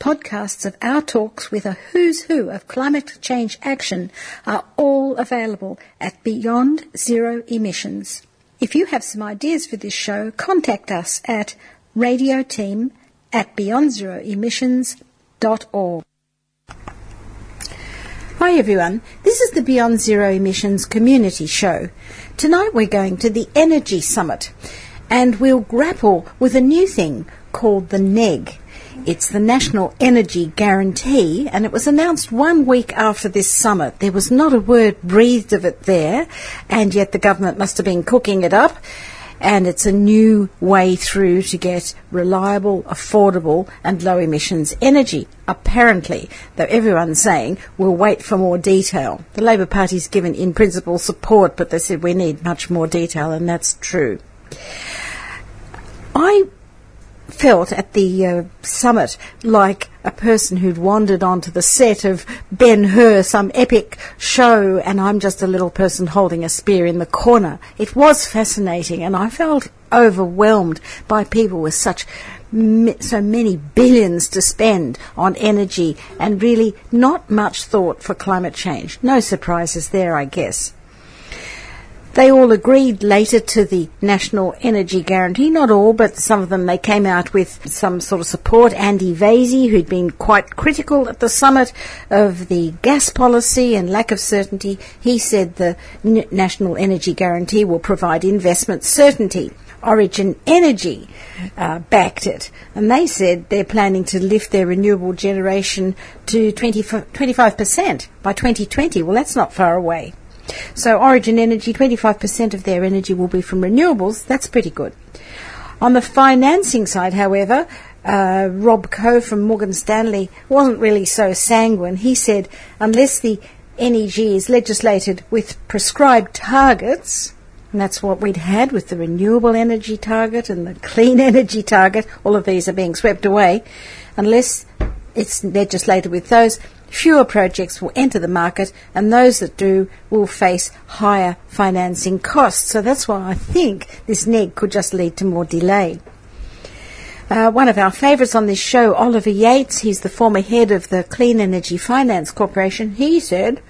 Podcasts of our talks with a who's who of climate change action are all available at Beyond Zero Emissions. If you have some ideas for this show, contact us at radioteam at beyondzeroemissions.org. Hi everyone, this is the Beyond Zero Emissions Community Show. Tonight we're going to the Energy Summit and we'll grapple with a new thing called the NEG. It's the National Energy Guarantee, and it was announced one week after this summit. There was not a word breathed of it there, and yet the government must have been cooking it up. And it's a new way through to get reliable, affordable, and low emissions energy, apparently, though everyone's saying we'll wait for more detail. The Labor Party's given in principle support, but they said we need much more detail, and that's true. I felt at the uh, summit like a person who'd wandered onto the set of Ben Hur, some epic show, and I'm just a little person holding a spear in the corner. It was fascinating, and I felt overwhelmed by people with such so many billions to spend on energy and really not much thought for climate change. No surprises there, I guess. They all agreed later to the National Energy Guarantee. Not all, but some of them they came out with some sort of support. Andy Vesey, who'd been quite critical at the summit of the gas policy and lack of certainty, he said the N- National Energy Guarantee will provide investment certainty. Origin Energy uh, backed it, and they said they're planning to lift their renewable generation to 20, 25% by 2020. Well, that's not far away. So Origin Energy, 25% of their energy will be from renewables. That's pretty good. On the financing side, however, uh, Rob Koh from Morgan Stanley wasn't really so sanguine. He said, unless the NEG is legislated with prescribed targets, and that's what we'd had with the renewable energy target and the clean energy target, all of these are being swept away, unless it's legislated with those, fewer projects will enter the market, and those that do will face higher financing costs. So that's why I think this neg could just lead to more delay. Uh, one of our favourites on this show, Oliver Yates, he's the former head of the Clean Energy Finance Corporation, he said,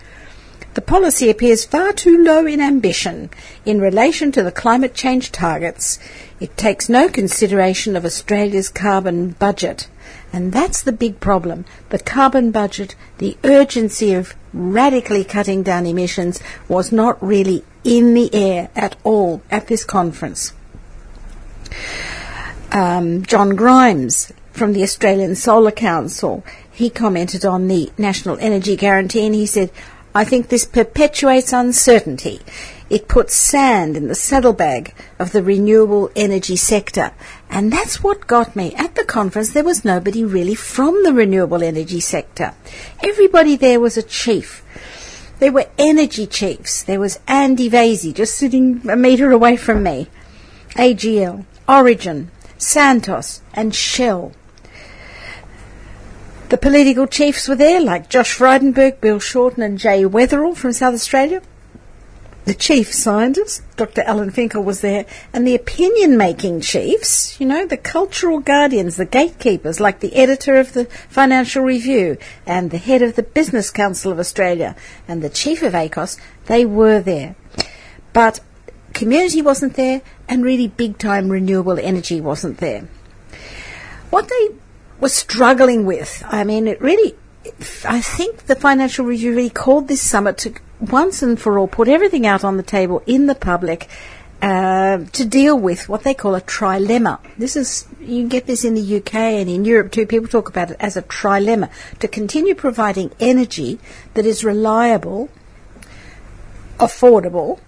the policy appears far too low in ambition in relation to the climate change targets. It takes no consideration of Australia's carbon budget. And that's the big problem. The carbon budget, the urgency of radically cutting down emissions was not really in the air at all at this conference. Um, John Grimes from the Australian Solar Council, he commented on the National Energy Guarantee and he said, I think this perpetuates uncertainty. It puts sand in the saddlebag of the renewable energy sector. And that's what got me. At the conference, there was nobody really from the renewable energy sector. Everybody there was a chief. There were energy chiefs. There was Andy Vesey just sitting a metre away from me. AGL, Origin, Santos, and Shell. The political chiefs were there, like Josh Frydenberg, Bill Shorten, and Jay Weatherill from South Australia. The chief scientist, Dr. Alan Finkel, was there, and the opinion making chiefs, you know, the cultural guardians, the gatekeepers, like the editor of the Financial Review and the head of the Business Council of Australia and the chief of ACOSS, they were there. But community wasn't there, and really big time renewable energy wasn't there. What they were struggling with. I mean, it really, I think the Financial Review really called this summit to once and for all put everything out on the table in the public uh, to deal with what they call a trilemma. This is you get this in the UK and in Europe too. People talk about it as a trilemma to continue providing energy that is reliable, affordable,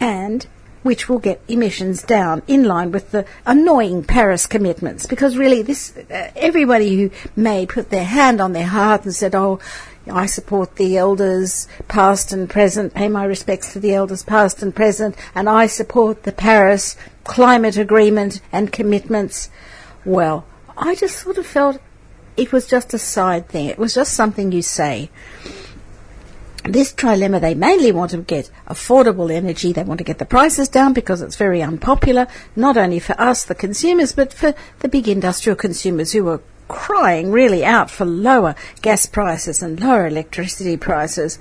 and which will get emissions down in line with the annoying Paris commitments. Because really, this uh, everybody who may put their hand on their heart and said, "Oh, I support the elders, past and present, pay my respects to the elders, past and present, and I support the Paris climate agreement and commitments. Well, I just sort of felt it was just a side thing. It was just something you say. This trilemma, they mainly want to get affordable energy. They want to get the prices down because it's very unpopular, not only for us, the consumers, but for the big industrial consumers who are crying really out for lower gas prices and lower electricity prices.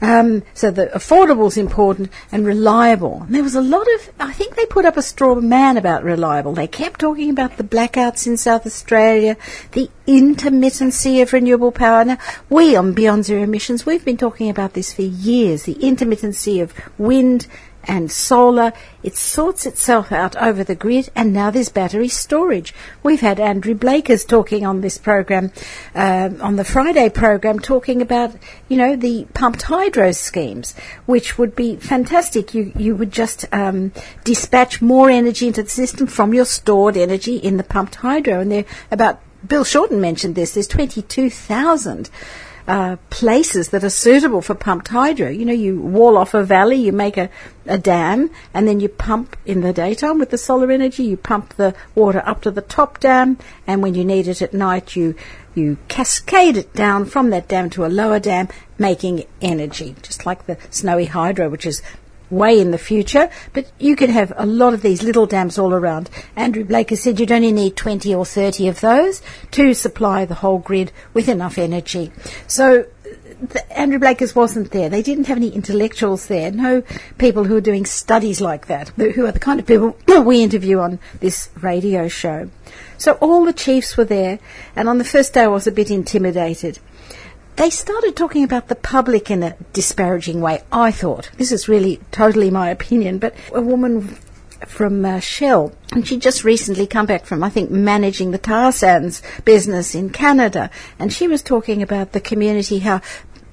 Um, so the affordable is important and reliable. And there was a lot of, I think they put up a straw man about reliable. They kept talking about the blackouts in South Australia, the intermittency of renewable power. Now, we on Beyond Zero Emissions, we've been talking about this for years, the intermittency of wind and solar. It sorts itself out over the grid, and now there's battery storage. We've had Andrew Blakers talking on this program, uh, on the Friday program, talking about you know the pumped hydro schemes, which would be fantastic. You you would just um, dispatch more energy into the system from your stored energy in the pumped hydro, and they're about. Bill Shorten mentioned this. There's 22,000 uh, places that are suitable for pumped hydro. You know, you wall off a valley, you make a, a dam, and then you pump in the daytime with the solar energy. You pump the water up to the top dam, and when you need it at night, you you cascade it down from that dam to a lower dam, making energy, just like the snowy hydro, which is way in the future, but you could have a lot of these little dams all around. Andrew Blaker said you'd only need 20 or 30 of those to supply the whole grid with enough energy. So the, Andrew Blakers wasn't there. They didn't have any intellectuals there. No people who are doing studies like that, who are the kind of people we interview on this radio show. So all the chiefs were there, and on the first day I was a bit intimidated they started talking about the public in a disparaging way, I thought. This is really totally my opinion, but a woman from uh, Shell, and she'd just recently come back from, I think, managing the tar sands business in Canada, and she was talking about the community, how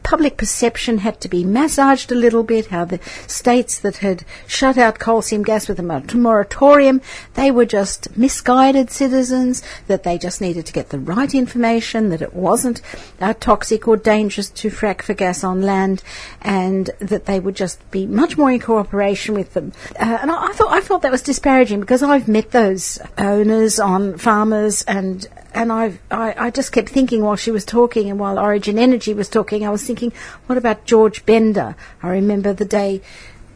public perception had to be massaged a little bit, how the states that had shut out coal seam gas with a moratorium, they were just misguided citizens, that they just needed to get the right information, that it wasn't uh, toxic or dangerous to frack for gas on land, and that they would just be much more in cooperation with them. Uh, and I, I, thought I felt that was disparaging because I've met those owners on farmers and and I, I, I just kept thinking while she was talking and while Origin Energy was talking, I was thinking, what about George Bender? I remember the day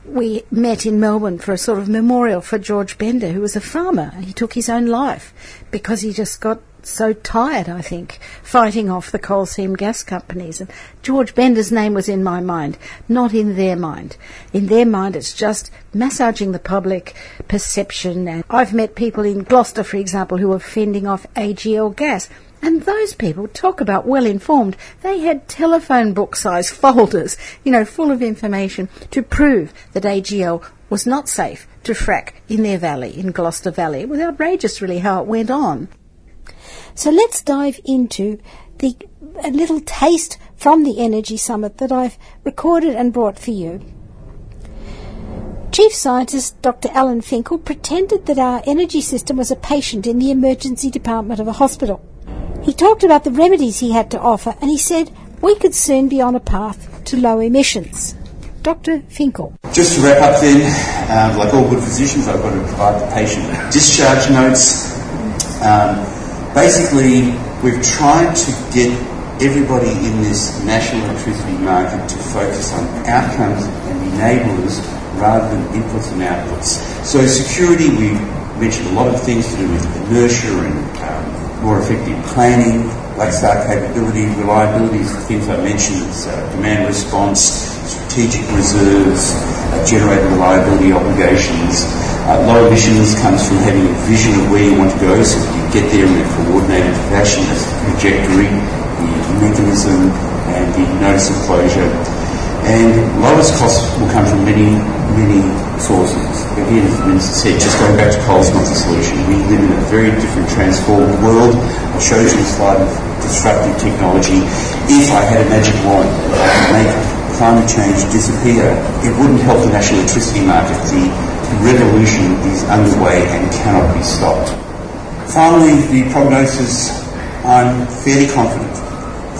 we met in Melbourne for a sort of memorial for George Bender, who was a farmer. He took his own life because he just got so tired, I think, fighting off the coal seam gas companies. And George Bender's name was in my mind, not in their mind. In their mind, it's just massaging the public perception. And I've met people in Gloucester, for example, who are fending off AGL gas. And those people talk about well informed. They had telephone book size folders, you know, full of information to prove that AGL was not safe to frack in their valley, in Gloucester Valley. It was outrageous, really, how it went on. So let's dive into the a little taste from the Energy Summit that I've recorded and brought for you. Chief Scientist Dr. Alan Finkel pretended that our energy system was a patient in the emergency department of a hospital. He talked about the remedies he had to offer and he said we could soon be on a path to low emissions. Dr. Finkel. Just to wrap up then, um, like all good physicians, I've got to provide the patient discharge notes. Um, basically, we've tried to get everybody in this national electricity market to focus on outcomes and enablers rather than inputs and outputs. So security, we mentioned a lot of things to do with inertia and um, more effective planning, black start capability, reliability the things I mentioned, it's, uh, demand response, strategic reserves, uh, reliability obligations. Uh, low emissions comes from having a vision of where you want to go so get there in a coordinated fashion. That's the trajectory, the mechanism, and the notice of closure. And lowest costs will come from many, many sources. Again, as the Minister said, just going back to coal is not the solution. We live in a very different transformed world. I showed you a slide of disruptive technology. If I had a magic wand that I could make climate change disappear, it wouldn't help the national electricity market. The revolution is underway and cannot be stopped. Finally, the prognosis, I'm fairly confident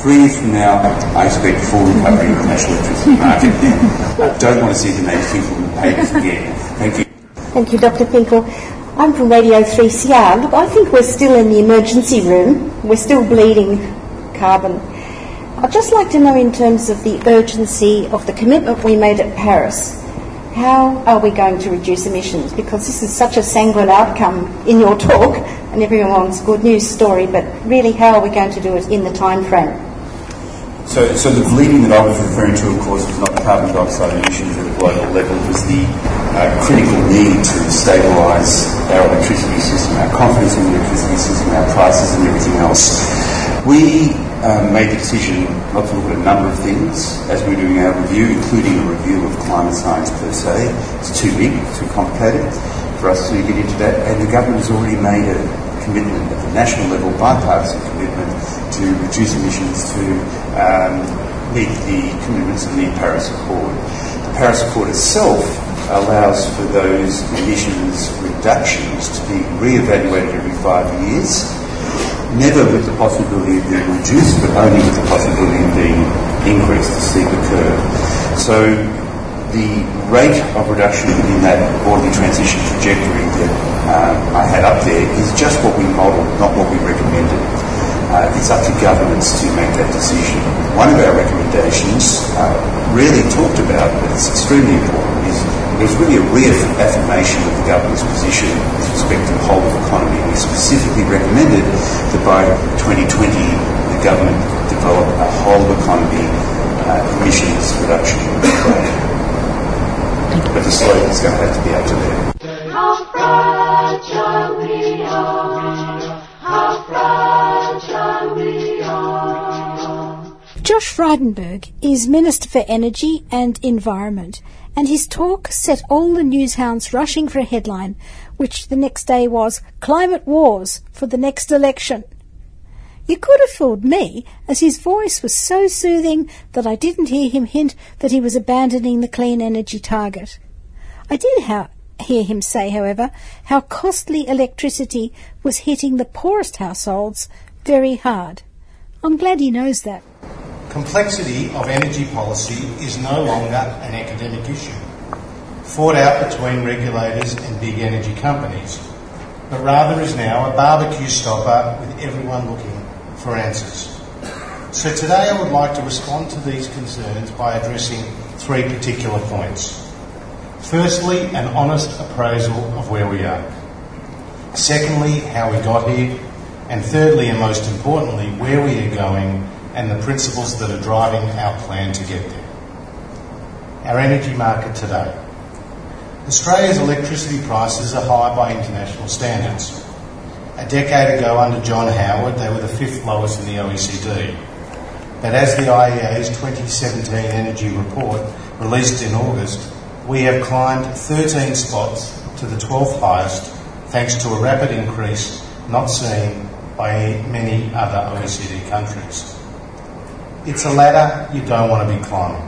three years from now, I expect full recovery of the national market. I don't want to see the names people in the papers again. Thank you. Thank you, Dr. Finkel. I'm from Radio 3CR. Look, I think we're still in the emergency room. We're still bleeding carbon. I'd just like to know, in terms of the urgency of the commitment we made at Paris, how are we going to reduce emissions? Because this is such a sanguine outcome in your talk, and everyone wants good news story, but really, how are we going to do it in the time frame? So, so the bleeding that I was referring to, of course, was not carbon dioxide emissions at a global level. It was the uh, critical need to stabilise our electricity system, our confidence in the electricity system, our prices, and everything else. We um, made the decision not to look at a number of things as we were doing our review, including a review of climate science per se. It's too big, too complicated for us to get into that, and the government has already made a commitment at the national level, bipartisan commitment to reduce emissions to um, meet the commitments of the Paris Accord. The Paris Accord itself allows for those emissions reductions to be re-evaluated every five years, never with the possibility of being reduced, but only with the possibility of being increased to steep the curve. So the rate of reduction in that orderly transition trajectory that um, I had up there is just what we modelled, not what we recommended. Uh, it's up to governments to make that decision. One of our recommendations, uh, talked about, but it's extremely important, was really a reaffirmation of the government's position with respect to the whole of the economy. We specifically recommended that by 2020 the government develop a whole of economy uh, emissions reduction plan but the slogan is going to have to be up to there. Josh Frydenberg is Minister for Energy and Environment, and his talk set all the newshounds rushing for a headline, which the next day was Climate Wars for the next election. You could have fooled me, as his voice was so soothing that I didn't hear him hint that he was abandoning the clean energy target. I did ha- hear him say, however, how costly electricity was hitting the poorest households very hard. I'm glad he knows that. Complexity of energy policy is no longer an academic issue, fought out between regulators and big energy companies, but rather is now a barbecue stopper with everyone looking for answers. So today I would like to respond to these concerns by addressing three particular points. Firstly, an honest appraisal of where we are. Secondly, how we got here. And thirdly, and most importantly, where we are going and the principles that are driving our plan to get there. Our energy market today. Australia's electricity prices are high by international standards. A decade ago, under John Howard, they were the fifth lowest in the OECD. But as the IEA's 2017 energy report released in August, we have climbed 13 spots to the 12th highest thanks to a rapid increase not seen by many other OECD countries. It's a ladder you don't want to be climbing,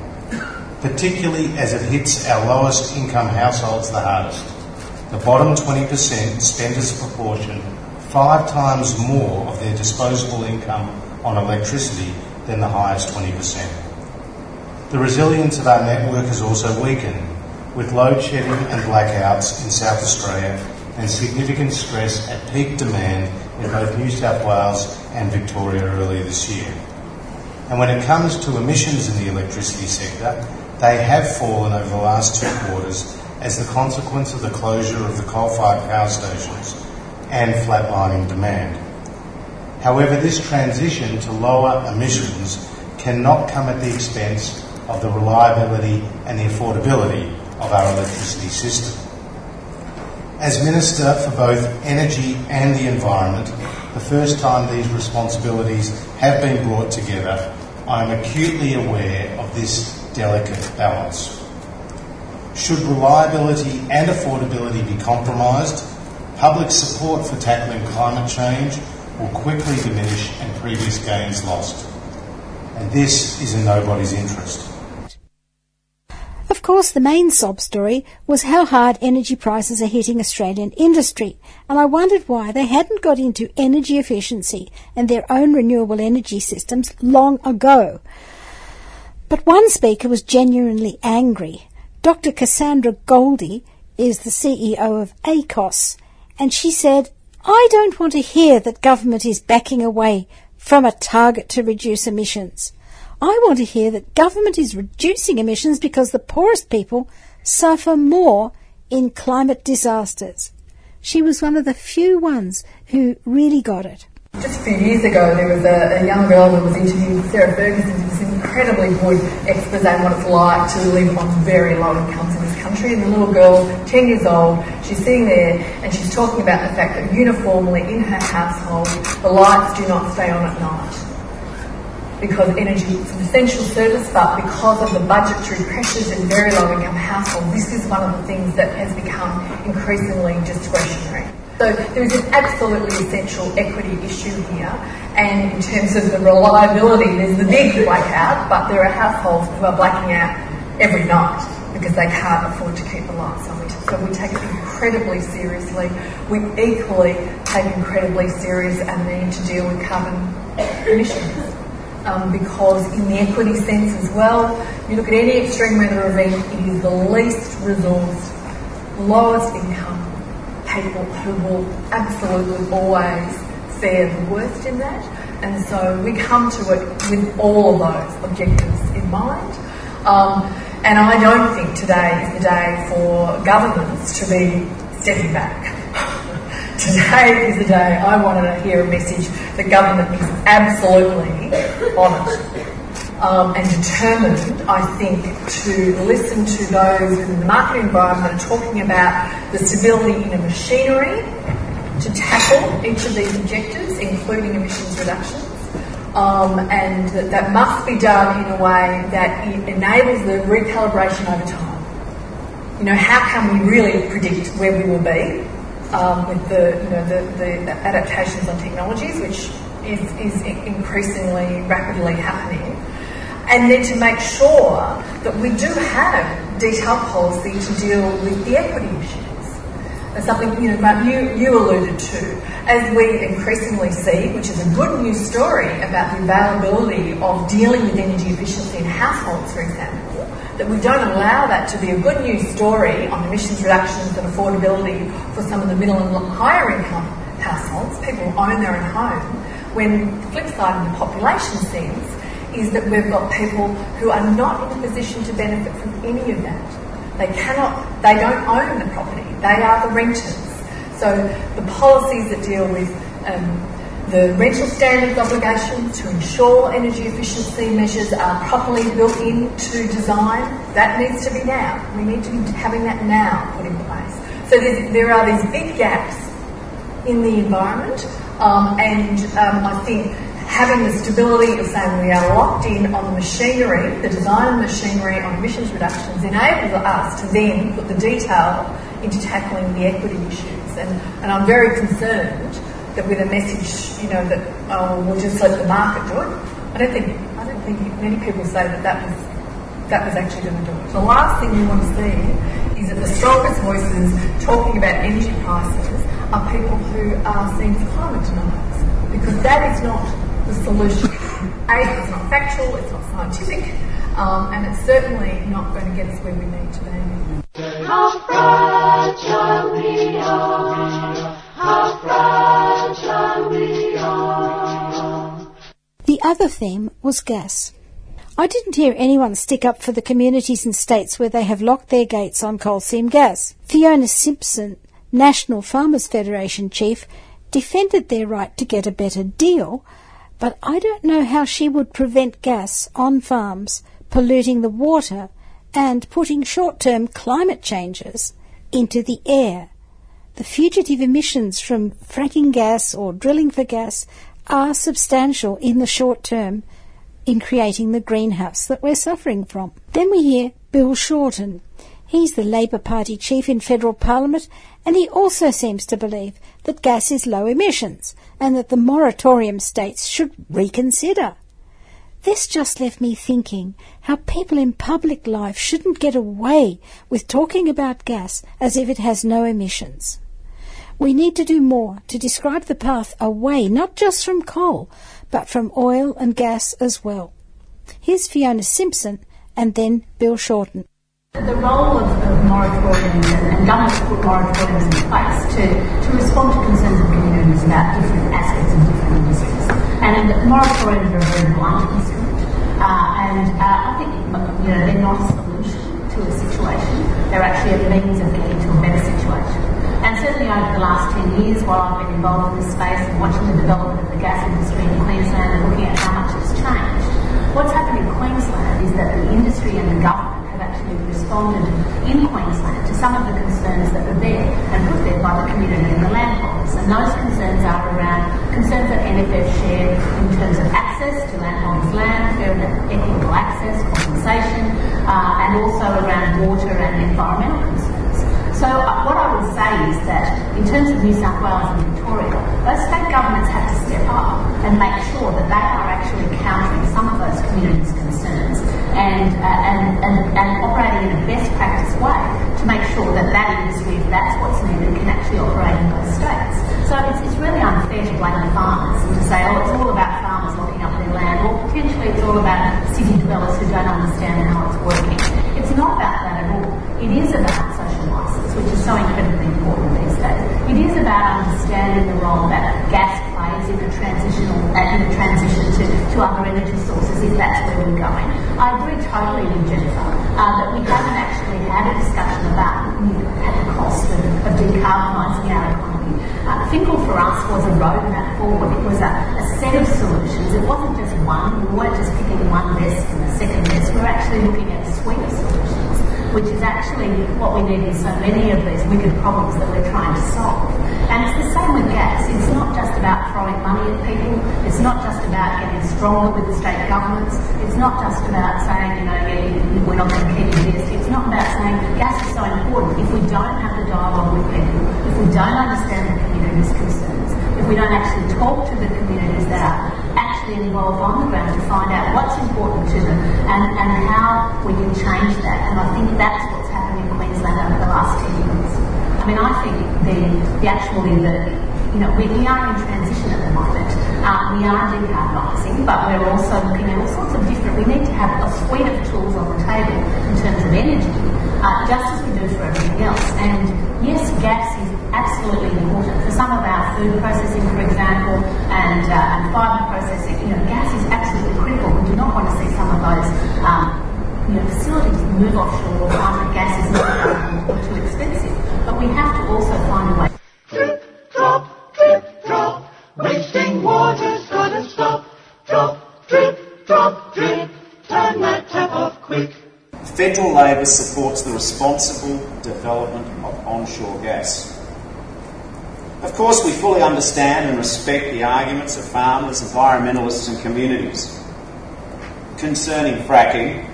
particularly as it hits our lowest income households the hardest. The bottom 20% spend as a proportion five times more of their disposable income on electricity than the highest 20%. The resilience of our network has also weakened, with load shedding and blackouts in South Australia and significant stress at peak demand in both New South Wales and Victoria earlier this year. And when it comes to emissions in the electricity sector, they have fallen over the last two quarters as the consequence of the closure of the coal-fired power stations and flatlining demand. However, this transition to lower emissions cannot come at the expense of the reliability and the affordability of our electricity system. As Minister for both Energy and the Environment, the first time these responsibilities have been brought together, I am acutely aware of this delicate balance. Should reliability and affordability be compromised, public support for tackling climate change will quickly diminish and previous gains lost. And this is in nobody's interest. Course, the main sob story was how hard energy prices are hitting Australian industry, and I wondered why they hadn't got into energy efficiency and their own renewable energy systems long ago. But one speaker was genuinely angry. Dr. Cassandra Goldie is the CEO of ACOSS, and she said, I don't want to hear that government is backing away from a target to reduce emissions. I want to hear that government is reducing emissions because the poorest people suffer more in climate disasters. She was one of the few ones who really got it. Just a few years ago, there was a, a young girl that was interviewed, Sarah Ferguson, was incredibly good expose on what it's like to live on very low incomes in this country. And the little girl, 10 years old, she's sitting there and she's talking about the fact that uniformly in her household, the lights do not stay on at night because energy is an essential service, but because of the budgetary pressures in very low income households, this is one of the things that has become increasingly discretionary. So there is an absolutely essential equity issue here, and in terms of the reliability, there's the big blackout, but there are households who are blacking out every night because they can't afford to keep the lights on. So we take it incredibly seriously. We equally take incredibly serious our need to deal with carbon emissions um, because in the equity sense as well, you look at any extreme weather event, it is the least resourced, lowest income people who will absolutely always fare the worst in that. And so we come to it with all of those objectives in mind. Um, and I don't think today is the day for governments to be stepping back. Today is the day I wanted to hear a message that government is absolutely on it um, and determined, I think, to listen to those in the market environment talking about the stability in a machinery to tackle each of these objectives, including emissions reductions. Um, and that, that must be done in a way that enables the recalibration over time. You know, how can we really predict where we will be um, with the, you know, the, the adaptations on technologies, which is, is increasingly rapidly happening. And then to make sure that we do have detailed policy to deal with the equity issues. Something you know, you, you alluded to. As we increasingly see, which is a good news story about the availability of dealing with energy efficiency in households, for example, that we don't allow that to be a good news story on emissions reductions and affordability for some of the middle and higher income households, people who own their own home, when the flip side in the population sense is that we've got people who are not in a position to benefit from any of that. They cannot, they don't own the property, they are the renters. So the policies that deal with um, the rental standards obligation to ensure energy efficiency measures are properly built into design. That needs to be now. We need to be having that now put in place. So there are these big gaps in the environment, um, and um, I think having the stability of saying we are locked in on the machinery, the design of machinery on emissions reductions enables us to then put the detail into tackling the equity issues. And, and I'm very concerned that with a message, you know, that oh, we'll just let the market do it. I don't think I don't think many people say that that was that was actually going to do it. The last thing you want to see is that the strongest voices talking about energy prices are people who are seen climate deniers, because that is not the solution. A, it's not factual, it's not scientific, um, and it's certainly not going to get us where we need to be. How fragile we are. The other theme was gas. I didn't hear anyone stick up for the communities and states where they have locked their gates on coal seam gas. Fiona Simpson, National Farmers Federation chief, defended their right to get a better deal, but I don't know how she would prevent gas on farms polluting the water and putting short term climate changes into the air. The fugitive emissions from fracking gas or drilling for gas are substantial in the short term, in creating the greenhouse that we're suffering from. Then we hear Bill Shorten. He's the Labor Party chief in federal parliament and he also seems to believe that gas is low emissions and that the moratorium states should reconsider. This just left me thinking how people in public life shouldn't get away with talking about gas as if it has no emissions. We need to do more to describe the path away not just from coal, but from oil and gas as well. Here's Fiona Simpson and then Bill Shorten. The role of, of moratoriums and, and governments put moratoriums in place to, to respond to concerns of communities about different aspects of different industries. And moratoriums are a very blunt instrument. Uh, and uh, I think you know, they're not a solution to a situation. They're actually a means of certainly over the last 10 years, while I've been involved in this space and watching the development of the gas industry in Queensland and looking at how much it's changed, what's happened in Queensland is that the industry and the government have actually responded in Queensland to some of the concerns that were there and put there by the community and the landholders. And those concerns are around concerns that NFF share in terms of access to landholders' land, fair and equitable access, compensation, uh, and also around water and environmental. So uh, what I would say is that in terms of New South Wales and Victoria, those state governments have to step up and make sure that they are actually countering some of those communities' concerns and, uh, and, and, and operating in a best practice way to make sure that that industry, if that's what's needed, can actually operate in those states. So it's, it's really unfair to blame the farmers and to say, oh, it's all about farmers locking up their land, or potentially it's all about city developers who don't understand how it's working. It's not about that at all. It is about social which is so incredibly important these days. It is about understanding the role that gas plays in the transitional, uh, in the transition to, to other energy sources, if that's where we're going. I agree totally with Jennifer uh, that we haven't actually had a discussion about the cost of, of decarbonising our economy. Uh, Finkel for us was a roadmap forward. It was a, a set of solutions. It wasn't just one. We weren't just picking one best and the second best. We were actually looking at a suite of solutions which is actually what we need in so many of these wicked problems that we're trying to solve. And it's the same with gas. It's not just about throwing money at people. It's not just about getting stronger with the state governments. It's not just about saying, you know, yeah, we're not going to keep this. It's not about saying gas is so important. If we don't have the dialogue with people, if we don't understand the community's concerns, if we don't actually talk to the communities that are actually involved on the ground to find out what's important to them and, and how we can change that. And I think that's what's happened in Queensland over the last 10 years. I mean, I think the, the actually the, you know, we, we are in transition at the moment. Um, we are decarbonising, but we're also looking at all sorts of different, we need to have a suite of tools on the table in terms of energy, uh, just as we do for everything else. And yes, gas is absolutely important. For some of our food processing, for example, and, uh, and fibre processing, you know, gas is absolutely critical. We do not want to see some of those um, you know, facilities move offshore or find that gas is not available or too expensive. But we have to also find a way. Drip, drop, drip, drop. Wasting water's gotta stop. Drop, drip, drop, drip. Turn that tap off quick. Federal Labor supports the responsible development of onshore gas. Of course, we fully understand and respect the arguments of farmers, environmentalists, and communities concerning fracking,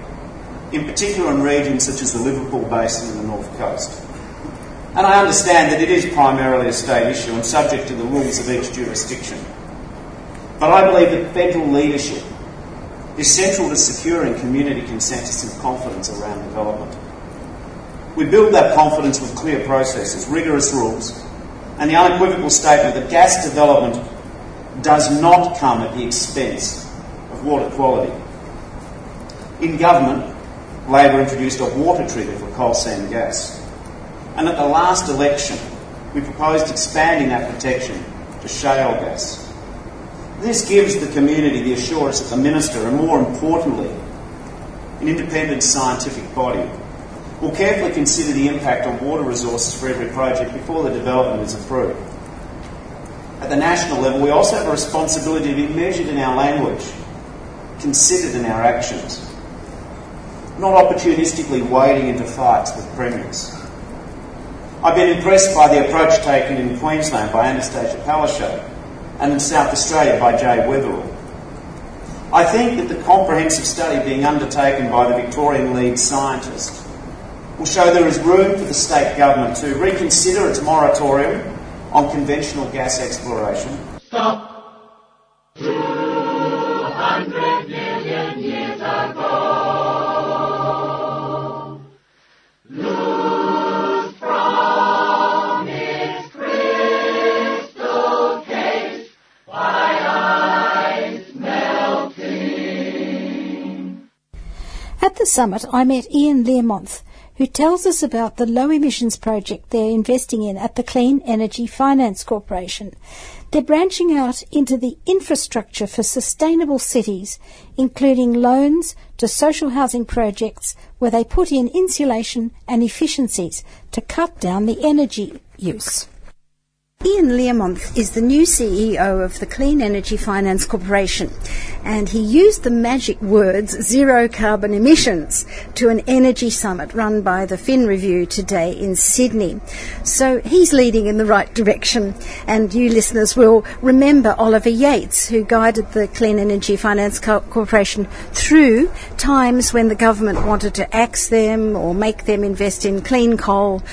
in particular in regions such as the Liverpool Basin and the North Coast. And I understand that it is primarily a state issue and subject to the rules of each jurisdiction. But I believe that federal leadership is central to securing community consensus and confidence around development. We build that confidence with clear processes, rigorous rules, and the unequivocal statement that gas development does not come at the expense of water quality. In government, Labor introduced a water trigger for coal seam gas. And at the last election, we proposed expanding that protection to shale gas. This gives the community the assurance that the Minister, and more importantly, an independent scientific body, will carefully consider the impact on water resources for every project before the development is approved. At the national level, we also have a responsibility to be measured in our language, considered in our actions, not opportunistically wading into fights with premiers. I've been impressed by the approach taken in Queensland by Annastacia Palaszczuk and in South Australia by Jay Weatherill. I think that the comprehensive study being undertaken by the Victorian lead scientist will show there is room for the state government to reconsider its moratorium on conventional gas exploration. Stop. 200 million years ago. Loose from its crystal case by ice melting. At the summit, I met Ian Learmonth, who tells us about the low emissions project they're investing in at the Clean Energy Finance Corporation. They're branching out into the infrastructure for sustainable cities, including loans to social housing projects where they put in insulation and efficiencies to cut down the energy use. Ian Learmonth is the new CEO of the Clean Energy Finance Corporation, and he used the magic words zero carbon emissions to an energy summit run by the Fin Review today in Sydney. So he's leading in the right direction, and you listeners will remember Oliver Yates, who guided the Clean Energy Finance Co- Corporation through times when the government wanted to axe them or make them invest in clean coal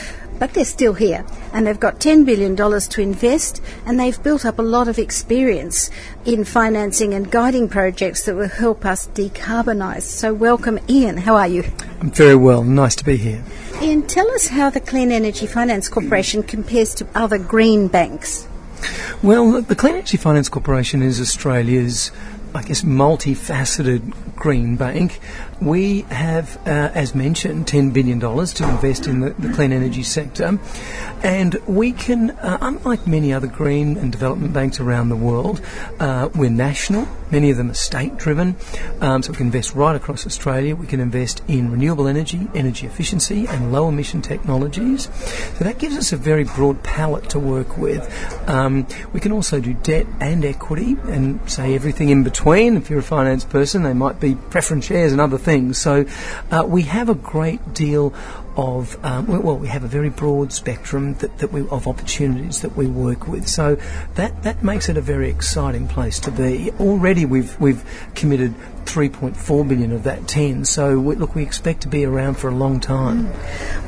but they're still here and they've got $10 billion to invest and they've built up a lot of experience in financing and guiding projects that will help us decarbonise. So welcome Ian, how are you? I'm very well, nice to be here. Ian, tell us how the Clean Energy Finance Corporation compares to other green banks. Well, the Clean Energy Finance Corporation is Australia's, I guess, multifaceted green bank. We have, uh, as mentioned, $10 billion to invest in the, the clean energy sector. And we can, uh, unlike many other green and development banks around the world, uh, we're national. Many of them are state driven. Um, so we can invest right across Australia. We can invest in renewable energy, energy efficiency, and low emission technologies. So that gives us a very broad palette to work with. Um, we can also do debt and equity and say everything in between. If you're a finance person, they might be preference shares and other things. So uh, we have a great deal of um, well, we have a very broad spectrum that, that we, of opportunities that we work with. So that that makes it a very exciting place to be. Already we've we've committed 3.4 billion of that 10. So we, look, we expect to be around for a long time.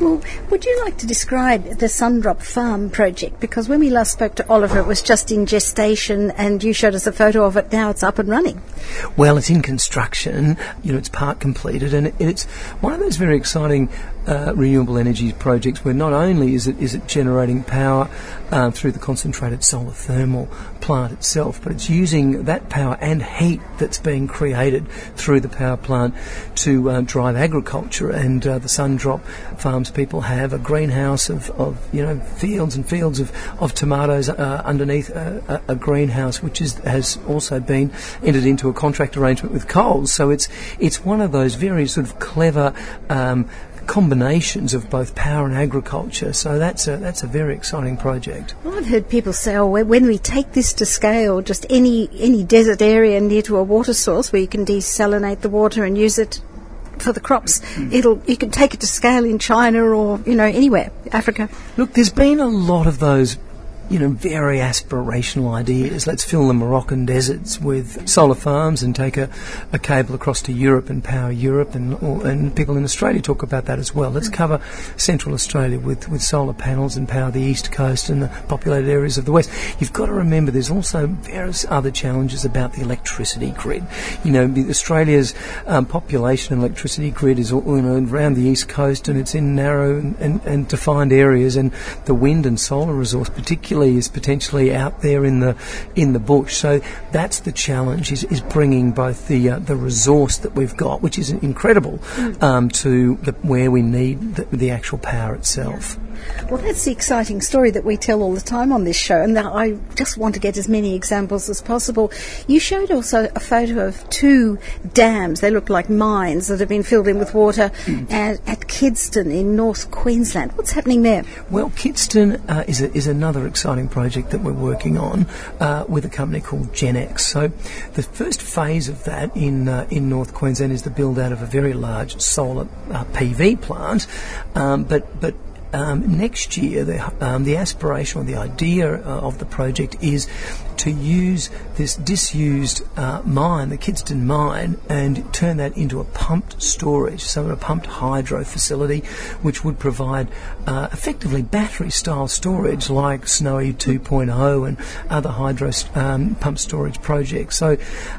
Well, would you like to describe the Sundrop Farm project? Because when we last spoke to Oliver, it was just in gestation, and you showed us a photo of it. Now it's up and running. Well, it's in construction. You know, it's part completed, and it, it's one of those very exciting uh, renewable energy projects where not only is it is it generating power uh, through the concentrated solar thermal plant itself, but it's using that power and heat that's being created through the power plant to uh, drive agriculture. And uh, the Sundrop Farms people have a greenhouse of, of you know fields and fields of, of tomatoes uh, underneath a, a, a greenhouse, which is, has also been entered into a contract arrangement with Coles. So it's it's one of those very sort of clever. Um, combinations of both power and agriculture. So that's a that's a very exciting project. Well, I've heard people say, "Oh, when we take this to scale, just any any desert area near to a water source where you can desalinate the water and use it." For the crops, mm-hmm. it'll you can take it to scale in China or you know anywhere, Africa. Look, there's been a lot of those you know, very aspirational ideas. Let's fill the Moroccan deserts with solar farms and take a, a cable across to Europe and power Europe, and, or, and people in Australia talk about that as well. Let's cover central Australia with, with solar panels and power the east coast and the populated areas of the west. You've got to remember there's also various other challenges about the electricity grid. You know, Australia's um, population and electricity grid is all, you know, around the east coast and it's in narrow and, and, and defined areas, and the wind and solar resource, particularly is potentially out there in the in the bush. So that's the challenge: is, is bringing both the uh, the resource that we've got, which is incredible, um, to the, where we need the, the actual power itself. Well, that's the exciting story that we tell all the time on this show, and I just want to get as many examples as possible. You showed also a photo of two dams. They look like mines that have been filled in with water at, at Kidston in North Queensland. What's happening there? Well, Kidston uh, is, a, is another exciting project that we're working on uh, with a company called Genex. So, the first phase of that in uh, in North Queensland is the build out of a very large solar uh, PV plant, um, but but um, next year, the, um, the aspiration or the idea uh, of the project is to use this disused uh, mine, the Kidston mine, and turn that into a pumped storage, so a pumped hydro facility, which would provide uh, effectively battery-style storage like Snowy 2.0 and other hydro um, pump storage projects. So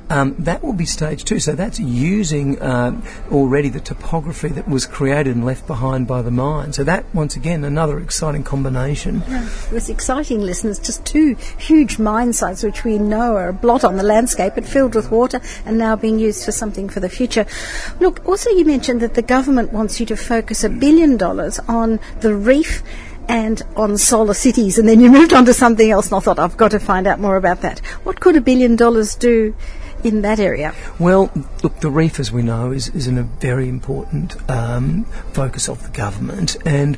um, that will be stage two. So that's using um, already the topography that was created and left behind by the mine. So that once again another exciting combination. Yeah, it was exciting, listeners. Just two huge mine sites which we know are a blot on the landscape, but filled with water and now being used for something for the future. Look, also you mentioned that the government wants you to focus a billion dollars on the reef and on solar cities, and then you moved on to something else, and I thought I've got to find out more about that. What could a billion dollars do in that area? Well, look, the reef, as we know, is, is in a very important um, focus of the government, and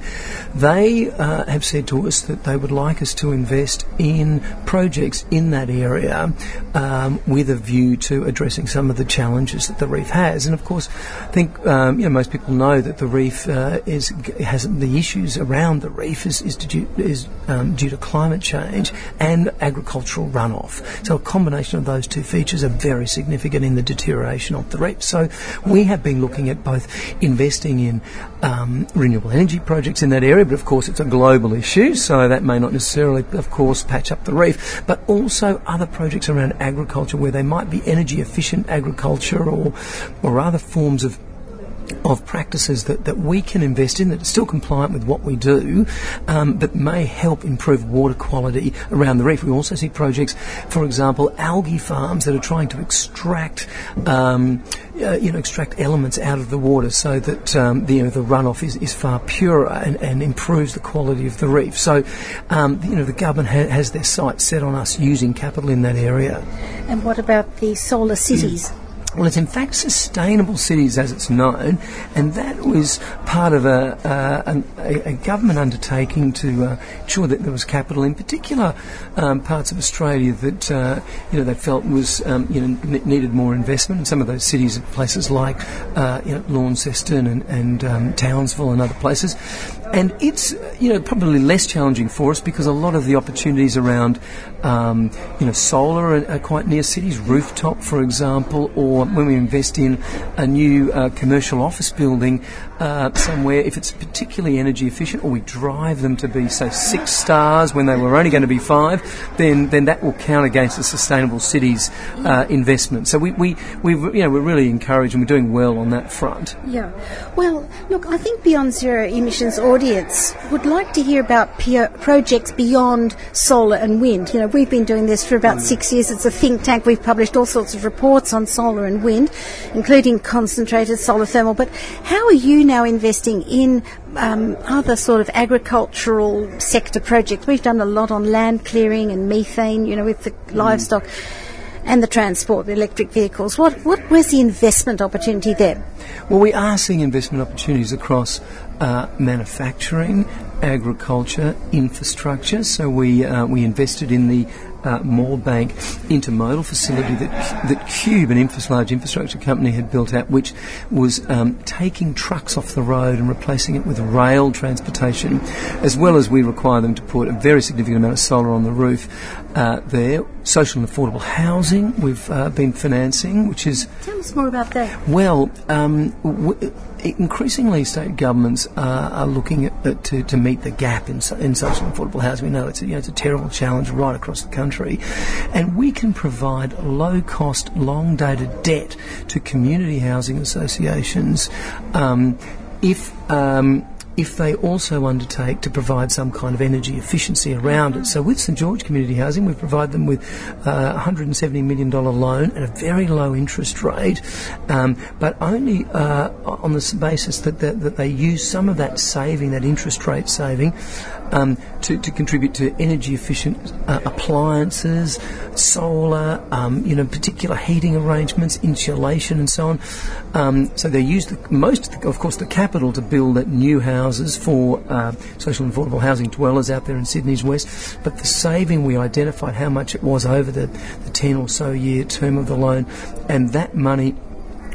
they uh, have said to us that they would like us to invest in projects in that area um, with a view to addressing some of the challenges that the reef has. And of course, I think um, you know most people know that the reef uh, is has the issues around the reef is is, is um, due to climate change and agricultural runoff. So a combination of those two features are very very significant in the deterioration of the reef. So we have been looking at both investing in um, renewable energy projects in that area, but of course it's a global issue, so that may not necessarily, of course, patch up the reef, but also other projects around agriculture where they might be energy efficient agriculture or, or other forms of of practices that, that we can invest in that are still compliant with what we do, um, but may help improve water quality around the reef. We also see projects, for example, algae farms that are trying to extract, um, uh, you know, extract elements out of the water so that um, the, you know, the runoff is, is far purer and, and improves the quality of the reef. So, um, you know, the government ha- has their sights set on us using capital in that area. And what about the solar cities? Well, it's in fact sustainable cities as it's known, and that was part of a, uh, a, a government undertaking to uh, ensure that there was capital, in particular um, parts of Australia that uh, you know they felt was um, you know n- needed more investment. And some of those cities, places like uh, you know Launceston and, and um, Townsville and other places, and it's you know probably less challenging for us because a lot of the opportunities around um, you know solar are, are, quite near cities, rooftop, for example, or when we invest in a new uh, commercial office building uh, somewhere, if it's particularly energy efficient, or we drive them to be say six stars when they were only going to be five, then then that will count against the sustainable cities uh, investment. So we we we you know we're really encouraged and we're doing well on that front. Yeah. Well, look, I think Beyond Zero Emissions audience would like to hear about projects beyond solar and wind. You know, we've been doing this for about six years. It's a think tank. We've published all sorts of reports on solar and wind, including concentrated solar thermal. But how are you now investing in um, other sort of agricultural sector projects? We've done a lot on land clearing and methane, you know, with the livestock and the transport, the electric vehicles. What, what, where's the investment opportunity there? Well, we are seeing investment opportunities across uh, manufacturing, agriculture, infrastructure. So we uh, we invested in the uh, Moorebank intermodal facility that that Qube, an infra- large infrastructure company, had built out, which was um, taking trucks off the road and replacing it with rail transportation, as well as we require them to put a very significant amount of solar on the roof uh, there. Social and affordable housing we've uh, been financing, which is tell us more about that. Well. Um, w- increasingly state governments are, are looking at, at, to, to meet the gap in, in social and affordable housing. We know it's a, you know, it's a terrible challenge right across the country. And we can provide low cost, long dated debt to community housing associations um, if. Um, if they also undertake to provide some kind of energy efficiency around it. So with St George Community Housing, we provide them with uh, a $170 million loan at a very low interest rate, um, but only uh, on the basis that, that, that they use some of that saving, that interest rate saving, um, to, to contribute to energy efficient uh, appliances, solar, um, you know, particular heating arrangements, insulation, and so on. Um, so they use the, most, of, the, of course, the capital to build that new houses for uh, social and affordable housing dwellers out there in Sydney's west. But the saving, we identified how much it was over the, the 10 or so year term of the loan, and that money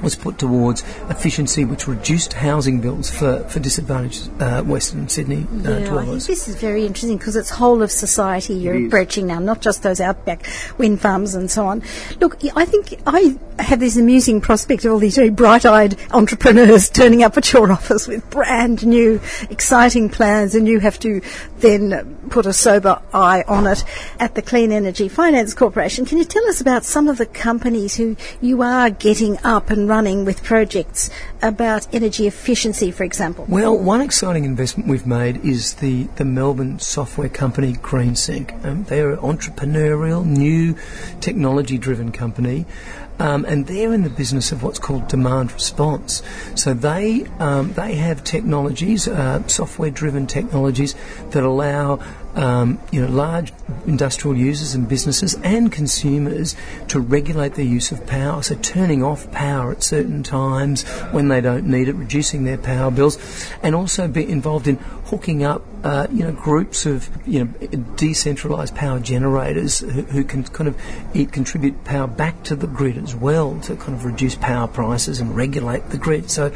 was put towards efficiency, which reduced housing bills for, for disadvantaged uh, Western Sydney uh, Yeah, I think this is very interesting because it's whole of society you're approaching now, not just those outback wind farms and so on. Look, I think I have this amusing prospect of all these very bright-eyed entrepreneurs turning up at your office with brand new, exciting plans, and you have to then put a sober eye on it at the Clean Energy Finance Corporation. Can you tell us about some of the companies who you are getting up and running with projects about energy efficiency, for example? Well, one exciting investment we've made is the, the Melbourne software company GreenSync. Um, they're an entrepreneurial, new, technology driven company. Um, and they're in the business of what's called demand response. So they um, they have technologies, uh, software-driven technologies that allow um, you know large industrial users and businesses and consumers to regulate their use of power. So turning off power at certain times when they don't need it, reducing their power bills, and also be involved in hooking up uh, you know groups of you know decentralized power generators who, who can kind of contribute power back to the grid as well to kind of reduce power prices and regulate the grid. So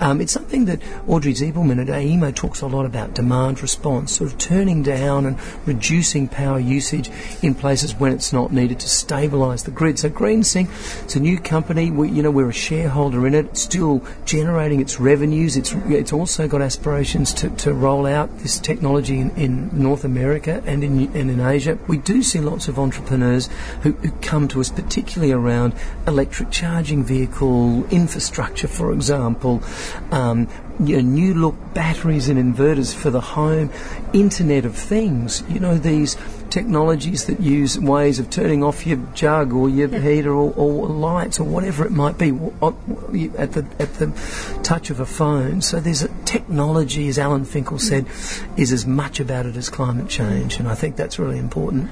um, it's something that Audrey Zibelman at AEMO talks a lot about demand response, sort of turning down and reducing power usage in places when it's not needed to stabilise the grid. So GreenSync, it's a new company. We, you know, we're a shareholder in it. It's still generating its revenues. It's it's also got aspirations to, to roll out this technology in, in North America and in and in Asia. We do see lots of entrepreneurs who, who come to us, particularly around electric charging vehicle infrastructure, for example. Um, you know, new look batteries and inverters for the home, Internet of Things. You know these technologies that use ways of turning off your jug or your heater or, or lights or whatever it might be uh, at the at the touch of a phone. So there's a technology, as Alan Finkel said, is as much about it as climate change, and I think that's really important.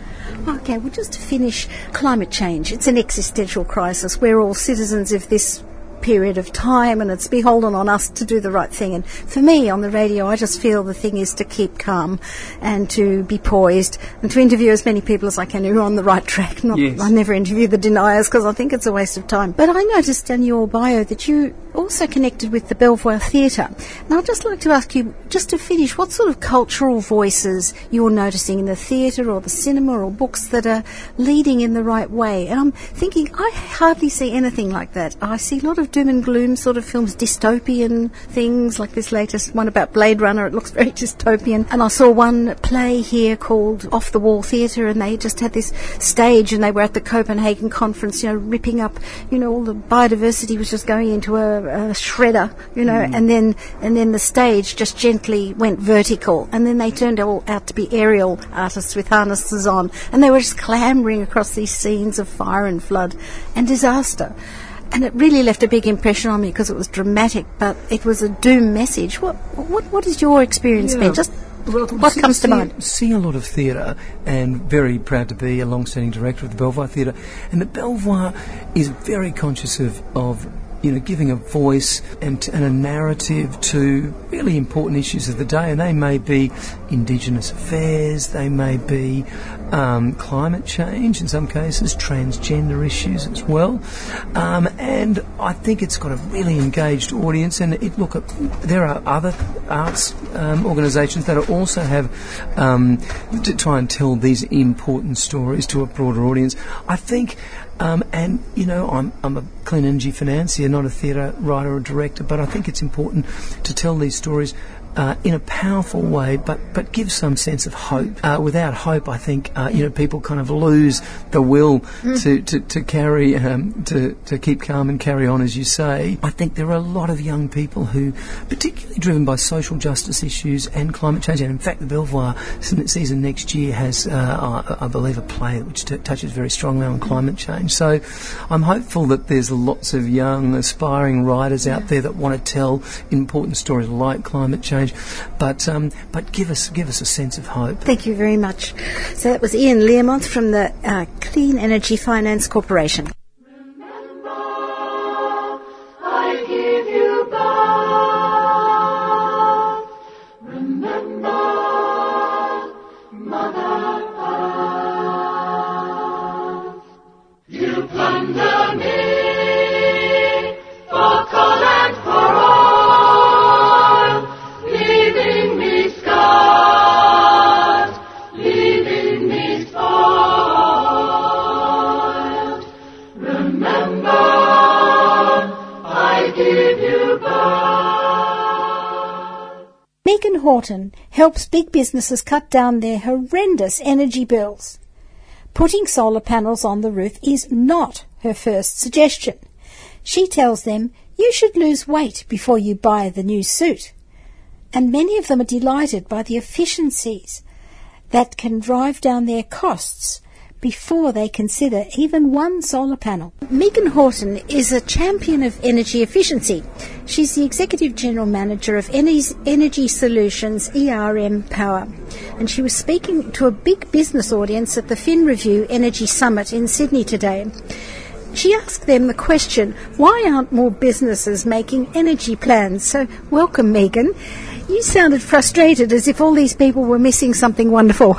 Okay, well, just to finish, climate change. It's an existential crisis. We're all citizens of this period of time and it's beholden on us to do the right thing. And for me on the radio, I just feel the thing is to keep calm and to be poised and to interview as many people as I can who are on the right track. Not, Yes. I never interview the deniers because I think it's a waste of time. But I noticed in your bio that you also connected with the Belvoir Theatre. And I'd just like to ask you, just to finish, what sort of cultural voices you're noticing in the theatre or the cinema or books that are leading in the right way? And I'm thinking, I hardly see anything like that. I see a lot of doom and gloom sort of films, dystopian things, like this latest one about Blade Runner. It looks very dystopian. And I saw one play here called Off the Wall Theatre, and they just had this stage, and they were at the Copenhagen conference, you know, ripping up, you know, all the biodiversity was just going into a, a shredder, you know, mm. and then and then the stage just gently went vertical, and then they turned all out to be aerial artists with harnesses on, and they were just clambering across these scenes of fire and flood and disaster. And it really left a big impression on me because it was dramatic, but it was a doom message. What what what has your experience Yeah. been? Just Well, what see- comes to see- mind? See a lot of theatre, and very proud to be a long-standing director of the Belvoir Theatre. And the Belvoir is very conscious of, of you know, giving a voice and, and a narrative to really important issues of the day. And they may be Indigenous affairs, they may be um, climate change in some cases, transgender issues as well. Um, and I think it's got a really engaged audience. And it look, there are other arts um, organisations that also have um, to try and tell these important stories to a broader audience. I think. Um, and you know, I'm I'm a clean energy financier, not a theatre writer or director, but I think it's important to tell these stories uh, in a powerful way, but but give some sense of hope. Uh, without hope, I think uh, you know people kind of lose the will to, to, to carry um, to to keep calm and carry on, as you say. I think there are a lot of young people who, particularly driven by social justice issues and climate change, and in fact, the Belvoir se- season next year has, uh, I, I believe, a play which t- touches very strongly on climate change. So, I'm hopeful that there's lots of young aspiring writers out there that want to tell important stories like climate change, but um, but give us give us a sense of hope. Thank you very much. So that was Ian Learmonth from the uh, Clean Energy Finance Corporation. Megan Horton helps big businesses cut down their horrendous energy bills. Putting solar panels on the roof is not her first suggestion. She tells them you should lose weight before you buy the new suit. And many of them are delighted by the efficiencies that can drive down their costs before they consider even one solar panel. Megan Horton is a champion of energy efficiency. She's the Executive General Manager of Energy Solutions ERM Power. And she was speaking to a big business audience at the Fin Review Energy Summit in Sydney today. She asked them the question, why aren't more businesses making energy plans? So, welcome, Megan. You sounded frustrated as if all these people were missing something wonderful.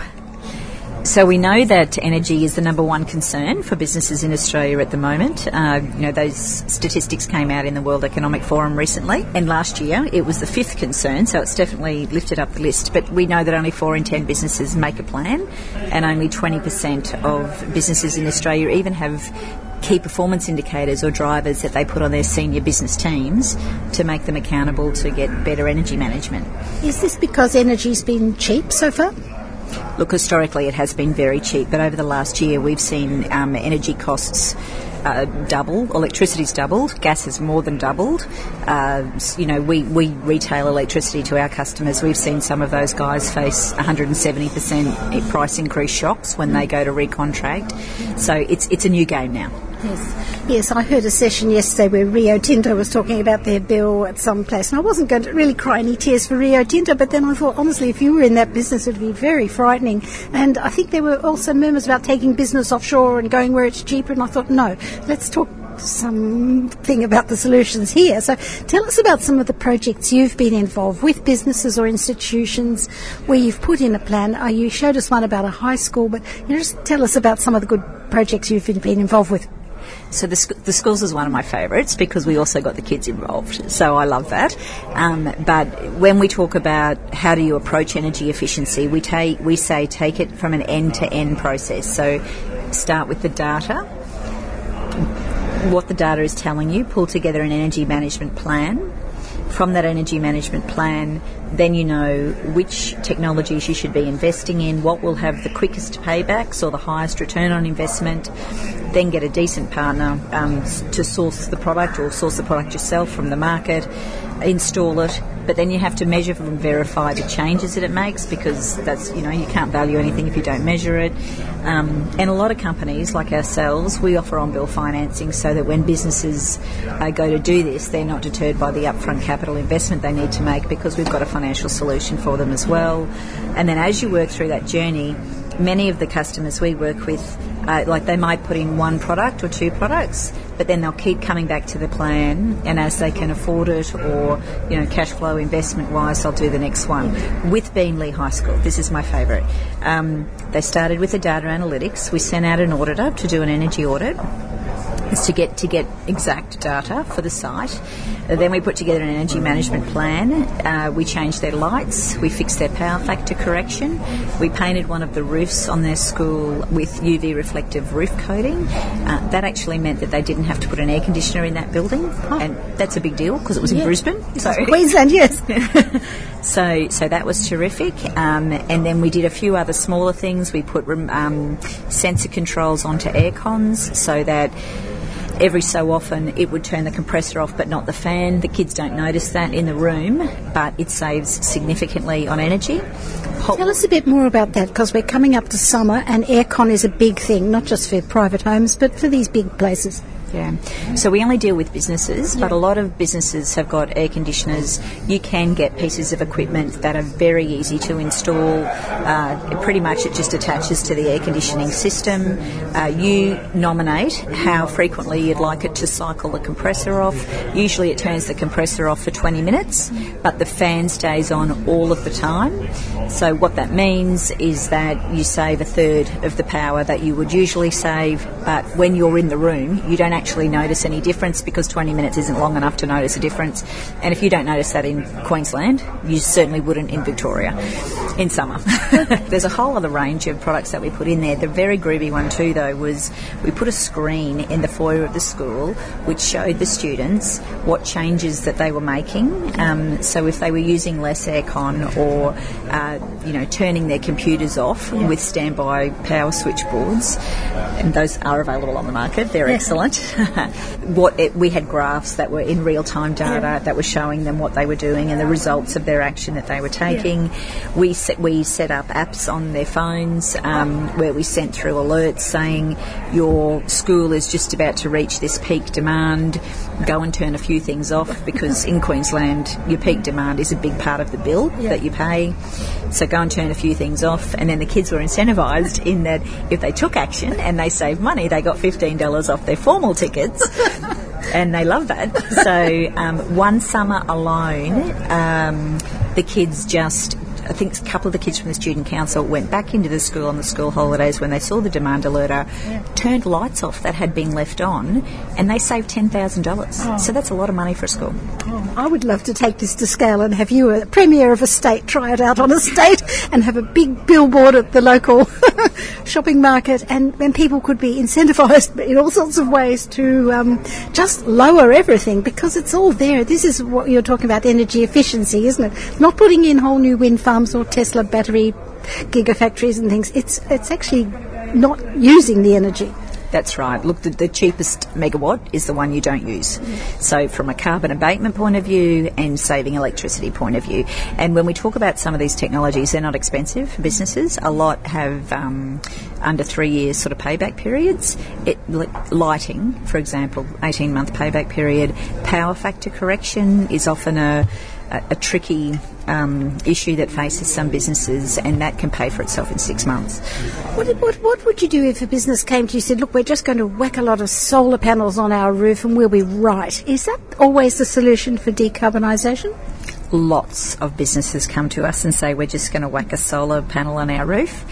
So we know that energy is the number one concern for businesses in Australia at the moment. Uh, you know, those statistics came out in the World Economic Forum recently, and last year it was the fifth concern, so it's definitely lifted up the list. But we know that only four in ten businesses make a plan, and only 20% of businesses in Australia even have key performance indicators or drivers that they put on their senior business teams to make them accountable to get better energy management. Is this because energy's been cheap so far? Look, historically it has been very cheap, but over the last year we've seen um, energy costs uh, double. Electricity's doubled. Gas has more than doubled. Uh, you know, we, we retail electricity to our customers. We've seen some of those guys face 170% price increase shocks when they go to recontract. So it's it's a new game now. Yes. Yes, I heard a session yesterday where Rio Tinto was talking about their bill at some place, and I wasn't going to really cry any tears for Rio Tinto, but then I thought, honestly, if you were in that business, it would be very frightening. And I think there were also murmurs about taking business offshore and going where it's cheaper, and I thought, no, let's talk something about the solutions here. So tell us about some of the projects you've been involved with, businesses or institutions where you've put in a plan. Uh, you showed us one about a high school, but you know, just tell us about some of the good projects you've been involved with. So the, sc- the schools is one of my favourites because we also got the kids involved. So I love that. Um, but when we talk about how do you approach energy efficiency, we take we say take it from an end to end process. So start with the data. What the data is telling you, pull together an energy management plan from that energy management plan, then you know which technologies you should be investing in, what will have the quickest paybacks or the highest return on investment, then get a decent partner um, to source the product or source the product yourself from the market, install it, but then you have to measure and verify the changes that it makes because that's, you know, you can't value anything if you don't measure it. Um, and a lot of companies like ourselves, we offer on bill financing so that when businesses uh, go to do this, they're not deterred by the upfront capital investment they need to make because we've got a financial solution for them as well. And then as you work through that journey, many of the customers we work with, uh, like they might put in one product or two products, but then they'll keep coming back to the plan, and as they can afford it or you know cash flow investment wise, they'll do the next one. With Beenleigh High School, this is my favourite. Um, they started with the data analytics. We sent out an auditor to do an energy audit is to get to get exact data for the site. Then we put together an energy management plan. Uh, we changed their lights. We fixed their power factor correction. We painted one of the roofs on their school with UV reflective roof coating. Uh, that actually meant that they didn't have to put an air conditioner in that building, oh. and that's a big deal because it was yeah. in Brisbane. So Queensland, yes. so so that was terrific. Um, and then we did a few other smaller things. We put um, sensor controls onto air cons so that every so often it would turn the compressor off but not the fan. The kids don't notice that in the room, but it saves significantly on energy. Hot Tell us a bit more about that because we're coming up to summer and aircon is a big thing, not just for private homes but for these big places. Yeah. So we only deal with businesses, but a lot of businesses have got air conditioners. You can get pieces of equipment that are very easy to install. Uh, pretty much it just attaches to the air conditioning system. Uh, you nominate how frequently you'd like it to cycle the compressor off. Usually it turns the compressor off for 20 minutes, but the fan stays on all of the time. So what that means is that you save a third of the power that you would usually save, but when you're in the room, you don't actually actually notice any difference because 20 minutes isn't long enough to notice a difference. And if you don't notice that in Queensland, you certainly wouldn't in Victoria in summer. There's a whole other range of products that we put in there. The very groovy one too, though, was we put a screen in the foyer of the school which showed the students what changes that they were making. Um, so if they were using less aircon or uh, you know turning their computers off with standby power switchboards, and those are available on the market. They're excellent. what it, we had graphs that were in real time data that were showing them what they were doing and the results of their action that they were taking. We set, we set up apps on their phones um, where we sent through alerts saying your school is just about to reach this peak demand. Go and turn a few things off because in Queensland your peak demand is a big part of the bill that you pay. So go and turn a few things off, and then the kids were incentivised in that if they took action and they saved money, they got fifteen dollars off their formal tickets. And they love that. So, um, one summer alone, um, the kids just I think a couple of the kids from the student council went back into the school on the school holidays when they saw the demand alerter, turned lights off that had been left on, and they saved ten thousand dollars. So that's a lot of money for a school. I would love to take this to scale and have you, a premier of a state, try it out on a state and have a big billboard at the local shopping market, and then people could be incentivised in all sorts of ways to um, just lower everything because it's all there. This is what you're talking about energy efficiency, isn't it? Not putting in whole new wind farms or Tesla battery gigafactories and things. It's it's actually not using the energy. That's right. Look, the, the cheapest megawatt is the one you don't use. So, from a carbon abatement point of view and saving electricity point of view. And when we talk about some of these technologies, they're not expensive for businesses. A lot have um, under three years sort of payback periods. It, lighting, for example, 18 month payback period. Power factor correction is often a a, a tricky um, issue that faces some businesses, and that can pay for itself in six months. What, what, what would you do if a business came to you and said, look, we're just going to whack a lot of solar panels on our roof and we'll be right? Is that always the solution for decarbonisation? Lots of businesses come to us and say, we're just going to whack a solar panel on our roof.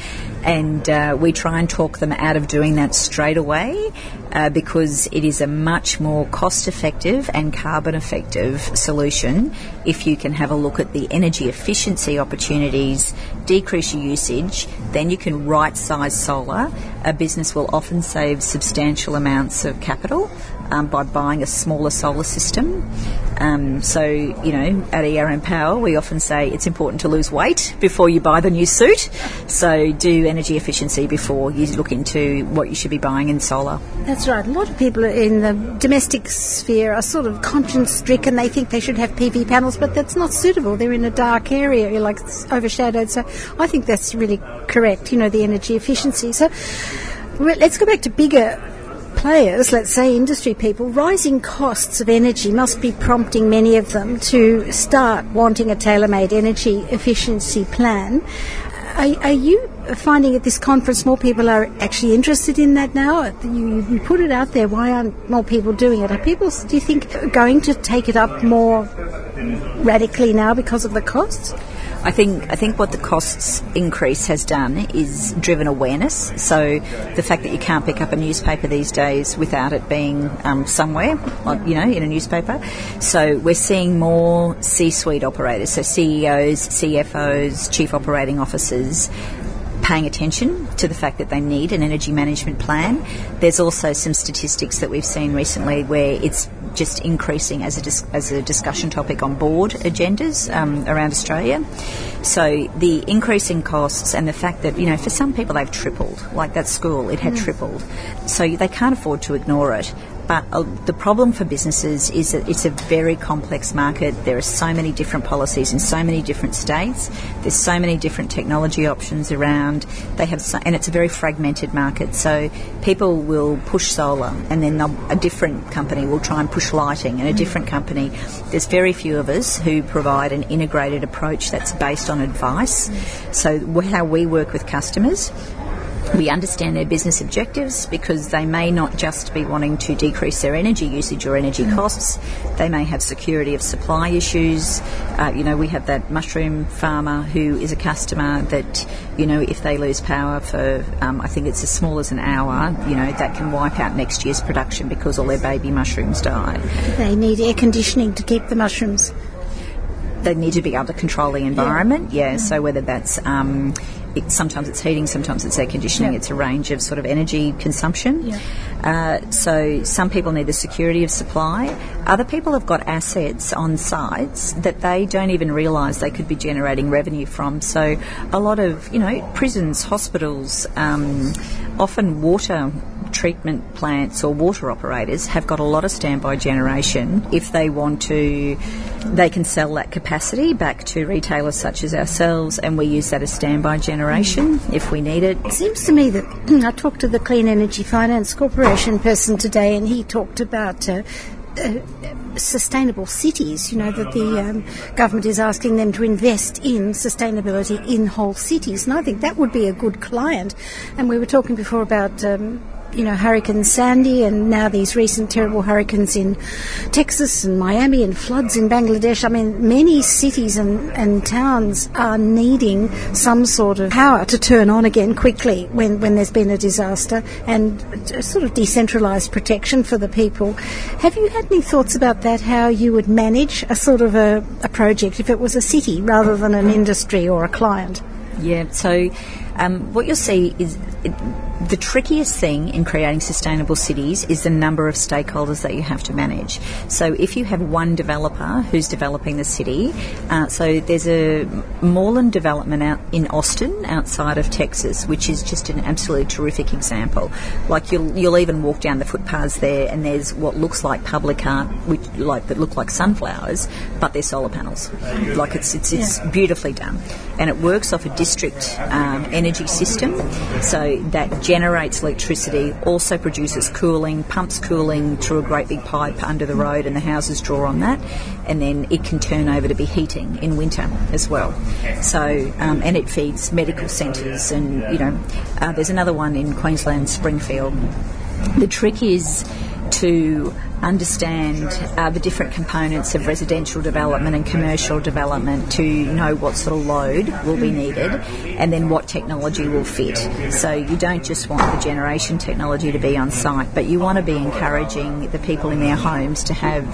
And uh, we try and talk them out of doing that straight away uh, because it is a much more cost effective and carbon effective solution if you can have a look at the energy efficiency opportunities, decrease your usage, then you can right size solar. A business will often save substantial amounts of capital um, by buying a smaller solar system. Um, so, you know, at ERM Power, we often say it's important to lose weight before you buy the new suit. So, do energy efficiency before you look into what you should be buying in solar. That's right. A lot of people in the domestic sphere are sort of conscience stricken. They think they should have PV panels, but that's not suitable. They're in a dark area, like overshadowed. So I think that's really correct, you know, the energy efficiency. So let's go back to bigger players, let's say industry people, rising costs of energy must be prompting many of them to start wanting a tailor made energy efficiency plan. Are, are you finding at this conference more people are actually interested in that now? You, you put it out there, why aren't more people doing it? Are people, do you think, going to take it up more radically now because of the costs? I think I think what the costs increase has done is driven awareness. So the fact that you can't pick up a newspaper these days without it being um, somewhere, you know, in a newspaper. So we're seeing more C-suite operators, so CEOs, CFOs, chief operating officers paying attention to the fact that they need an energy management plan. There's also some statistics that we've seen recently where it's just increasing as a, dis- as a discussion topic on board agendas um, around Australia. So the increasing costs and the fact that, you know, for some people they've tripled, like that school, it had tripled. So they can't afford to ignore it. But uh, the problem for businesses is that it's a very complex market. There are so many different policies in so many different states. There's so many different technology options around. They have, so, and it's a very fragmented market. So people will push solar, and then a different company will try and push lighting, and a different company. There's very few of us who provide an integrated approach that's based on advice. So how we work with customers We understand their business objectives because they may not just be wanting to decrease their energy usage or energy costs. They may have security of supply issues. Uh, you know, we have that mushroom farmer who is a customer that, you know, if they lose power for, um, I think it's as small as an hour, you know, that can wipe out next year's production because all their baby mushrooms die. They need air conditioning to keep the mushrooms. They need to be able to control the environment, yeah. So whether that's um, it, sometimes it's heating, sometimes it's air conditioning. Yeah. It's a range of sort of energy consumption. Yeah. Uh, so some people need the security of supply. Other people have got assets on sites that they don't even realise they could be generating revenue from. So a lot of you know prisons, hospitals, um, often water treatment plants or water operators have got a lot of standby generation. If they want to, they can sell that capacity back to retailers such as ourselves, and we use that as standby generation if we need it. It seems to me that I talked to the Clean Energy Finance Corporation person today, and he talked about. Uh, uh, sustainable cities, you know, that the um, government is asking them to invest in sustainability in whole cities. And I think that would be a good client. And we were talking before about um, you know, Hurricane Sandy and now these recent terrible hurricanes in Texas and Miami and floods in Bangladesh. I mean, many cities and, and towns are needing some sort of power to turn on again quickly when, when there's been a disaster and sort of decentralised protection for the people. Have you had any thoughts about that, how you would manage a sort of a, a project if it was a city rather than an industry or a client? Yeah, so um, what you'll see is it, the trickiest thing in creating sustainable cities is the number of stakeholders that you have to manage. So if you have one developer who's developing the city, uh, so there's a Moreland development out in Austin, outside of Texas, which is just an absolutely terrific example. Like you'll you'll even walk down the footpaths there, and there's what looks like public art, which like that look like sunflowers, but they're solar panels. Like it's it's, it's beautifully done, and it works off a district um, energy system, so that generates electricity, also produces cooling, pumps cooling through a great big pipe under the road, and the houses draw on that, and then it can turn over to be heating in winter as well. So, um, and it feeds medical centres, and you know, uh, there's another one in Queensland, Springfield. The trick is to understand uh, the different components of residential development and commercial development to know what sort of load will be needed and then what technology will fit. So you don't just want the generation technology to be on site, but you want to be encouraging the people in their homes to have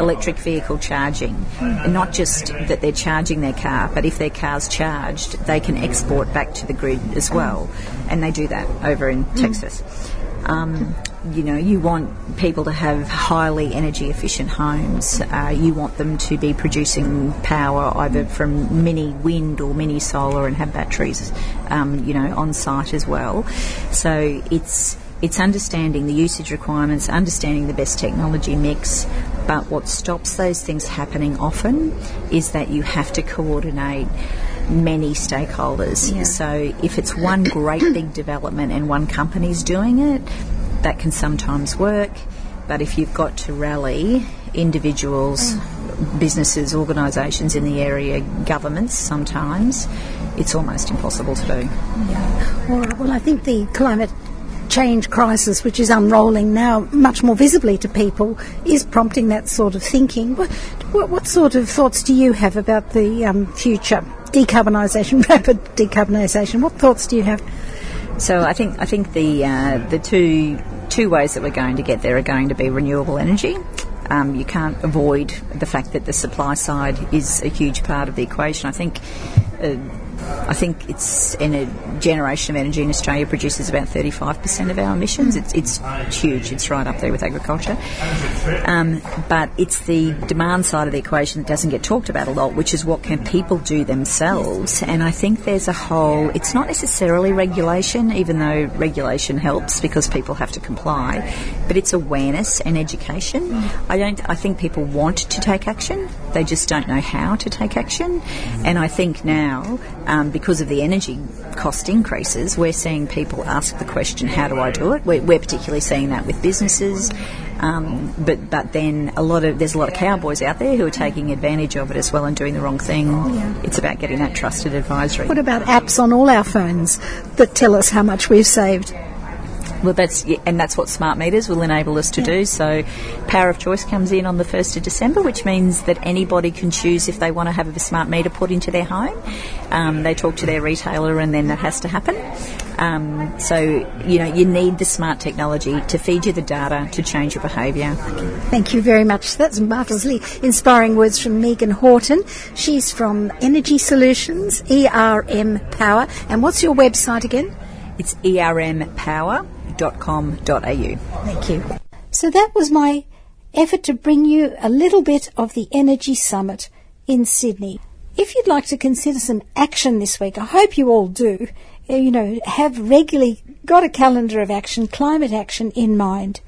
electric vehicle charging. And not just that they're charging their car, but if their car's charged, they can export back to the grid as well. And they do that over in Texas. Um, you know, you want people to have highly energy efficient homes. Uh, you want them to be producing power either from mini wind or mini solar and have batteries, um, you know, on site as well. So it's it's understanding the usage requirements, understanding the best technology mix. But what stops those things happening often is that you have to coordinate many stakeholders. Yeah. So if it's one great big development and one company's doing it, that can sometimes work. But if you've got to rally individuals, businesses, organisations in the area, governments sometimes, it's almost impossible to do. All right. Well, I think the climate change crisis, which is unrolling now much more visibly to people, is prompting that sort of thinking. What, what, what sort of thoughts do you have about the um, future decarbonisation, rapid decarbonisation? What thoughts do you have? So I think I think the uh, the two two ways that we're going to get there are going to be renewable energy. Um, you can't avoid the fact that the supply side is a huge part of the equation. I think. Uh, I think it's in a generation of energy in Australia produces about 35% of our emissions. It's, it's huge. It's right up there with agriculture. Um, but it's the demand side of the equation that doesn't get talked about a lot, which is what can people do themselves. And I think there's a whole. It's not necessarily regulation, even though regulation helps because people have to comply, but it's awareness and education. I don't. I think people want to take action. They just don't know how to take action. And I think now now, um, because of the energy cost increases, we're seeing people ask the question, "How do I do it?" We're, we're particularly seeing that with businesses, um, but but then a lot of there's a lot of cowboys out there who are taking advantage of it as well and doing the wrong thing. It's about getting that trusted advisory. What about apps on all our phones that tell us how much we've saved? Well, that's and that's what smart meters will enable us to do. So, power of choice comes in on the first of December, which means that anybody can choose if they want to have a smart meter put into their home. Um, they talk to their retailer, and then that has to happen. Um, so, you know, you need the smart technology to feed you the data to change your behaviour. Thank you very much. That's marvellously inspiring words from Megan Horton. She's from Energy Solutions, ERM Power. And what's your website again? It's ermpower.com.au. Thank you. So that was my effort to bring you a little bit of the Energy Summit in Sydney. If you'd like to consider some action this week, I hope you all do, uh, you know, have regularly got a calendar of action, climate action in mind.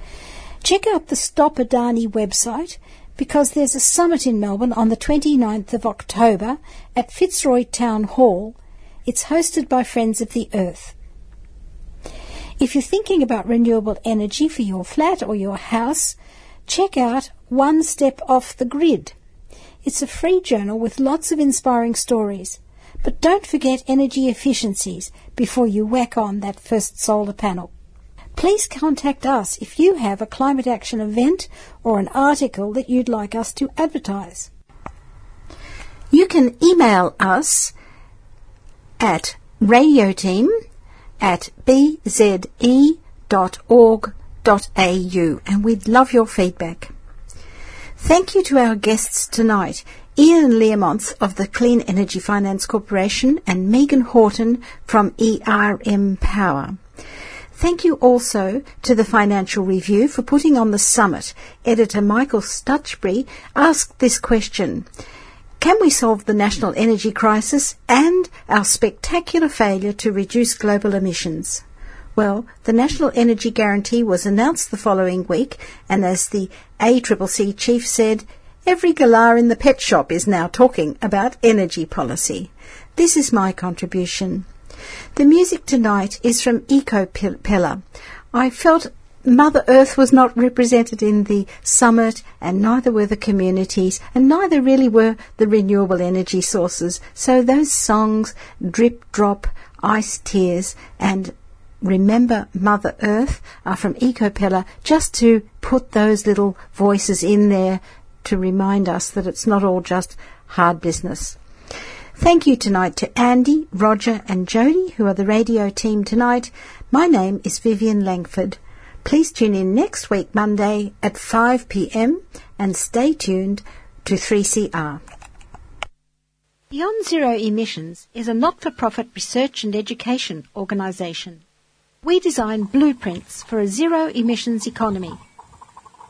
Check out the Stop Adani website because there's a summit in Melbourne on the 29th of October at Fitzroy Town Hall. It's hosted by Friends of the Earth. If you're thinking about renewable energy for your flat or your house, check out One Step Off the Grid. It's a free journal with lots of inspiring stories. But don't forget energy efficiencies before you whack on that first solar panel. Please contact us if you have a climate action event or an article that you'd like us to advertise. You can email us at radioteam at bze.org.au and we'd love your feedback. Thank you to our guests tonight, Ian Learmonth of the Clean Energy Finance Corporation and Megan Horton from ERM Power. Thank you also to the Financial Review for putting on the summit. Editor Michael Stutchbury asked this question. Can we solve the national energy crisis and our spectacular failure to reduce global emissions? Well, the National Energy Guarantee was announced the following week, and as the ACCC chief said, every galah in the pet shop is now talking about energy policy. This is my contribution. The music tonight is from Ecopella. I felt Mother Earth was not represented in the summit, and neither were the communities, and neither really were the renewable energy sources. So those songs, Drip Drop, Ice Tears, and Remember Mother Earth are from Ecopella, just to put those little voices in there to remind us that it's not all just hard business. Thank you tonight to Andy, Roger, and Jody, who are the radio team tonight. My name is Vivian Langford. Please tune in next week, Monday at 5 pm, and stay tuned to 3CR. Beyond Zero Emissions is a not for profit research and education organisation. We design blueprints for a zero emissions economy.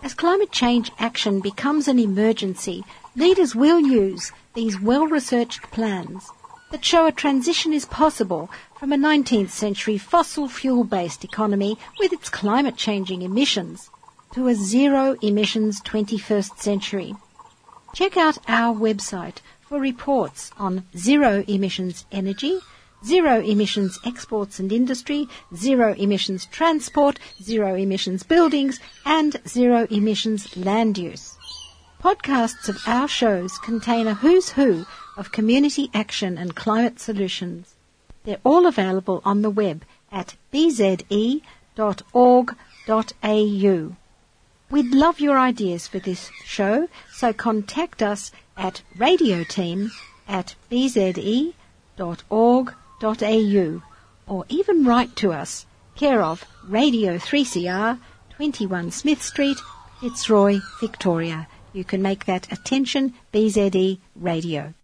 As climate change action becomes an emergency, leaders will use these well researched plans that show a transition is possible from a 19th century fossil fuel based economy with its climate changing emissions to a zero emissions 21st century. Check out our website for reports on zero emissions energy, zero emissions exports and industry, zero emissions transport, zero emissions buildings, and zero emissions land use. Podcasts of our shows contain a who's who of community action and climate solutions. They're all available on the web at bze.org.au. We'd love your ideas for this show, so contact us at radioteam at bze.org.au or even write to us, care of Radio 3CR, 21 Smith Street, Fitzroy, Victoria. You can make that attention BZE Radio.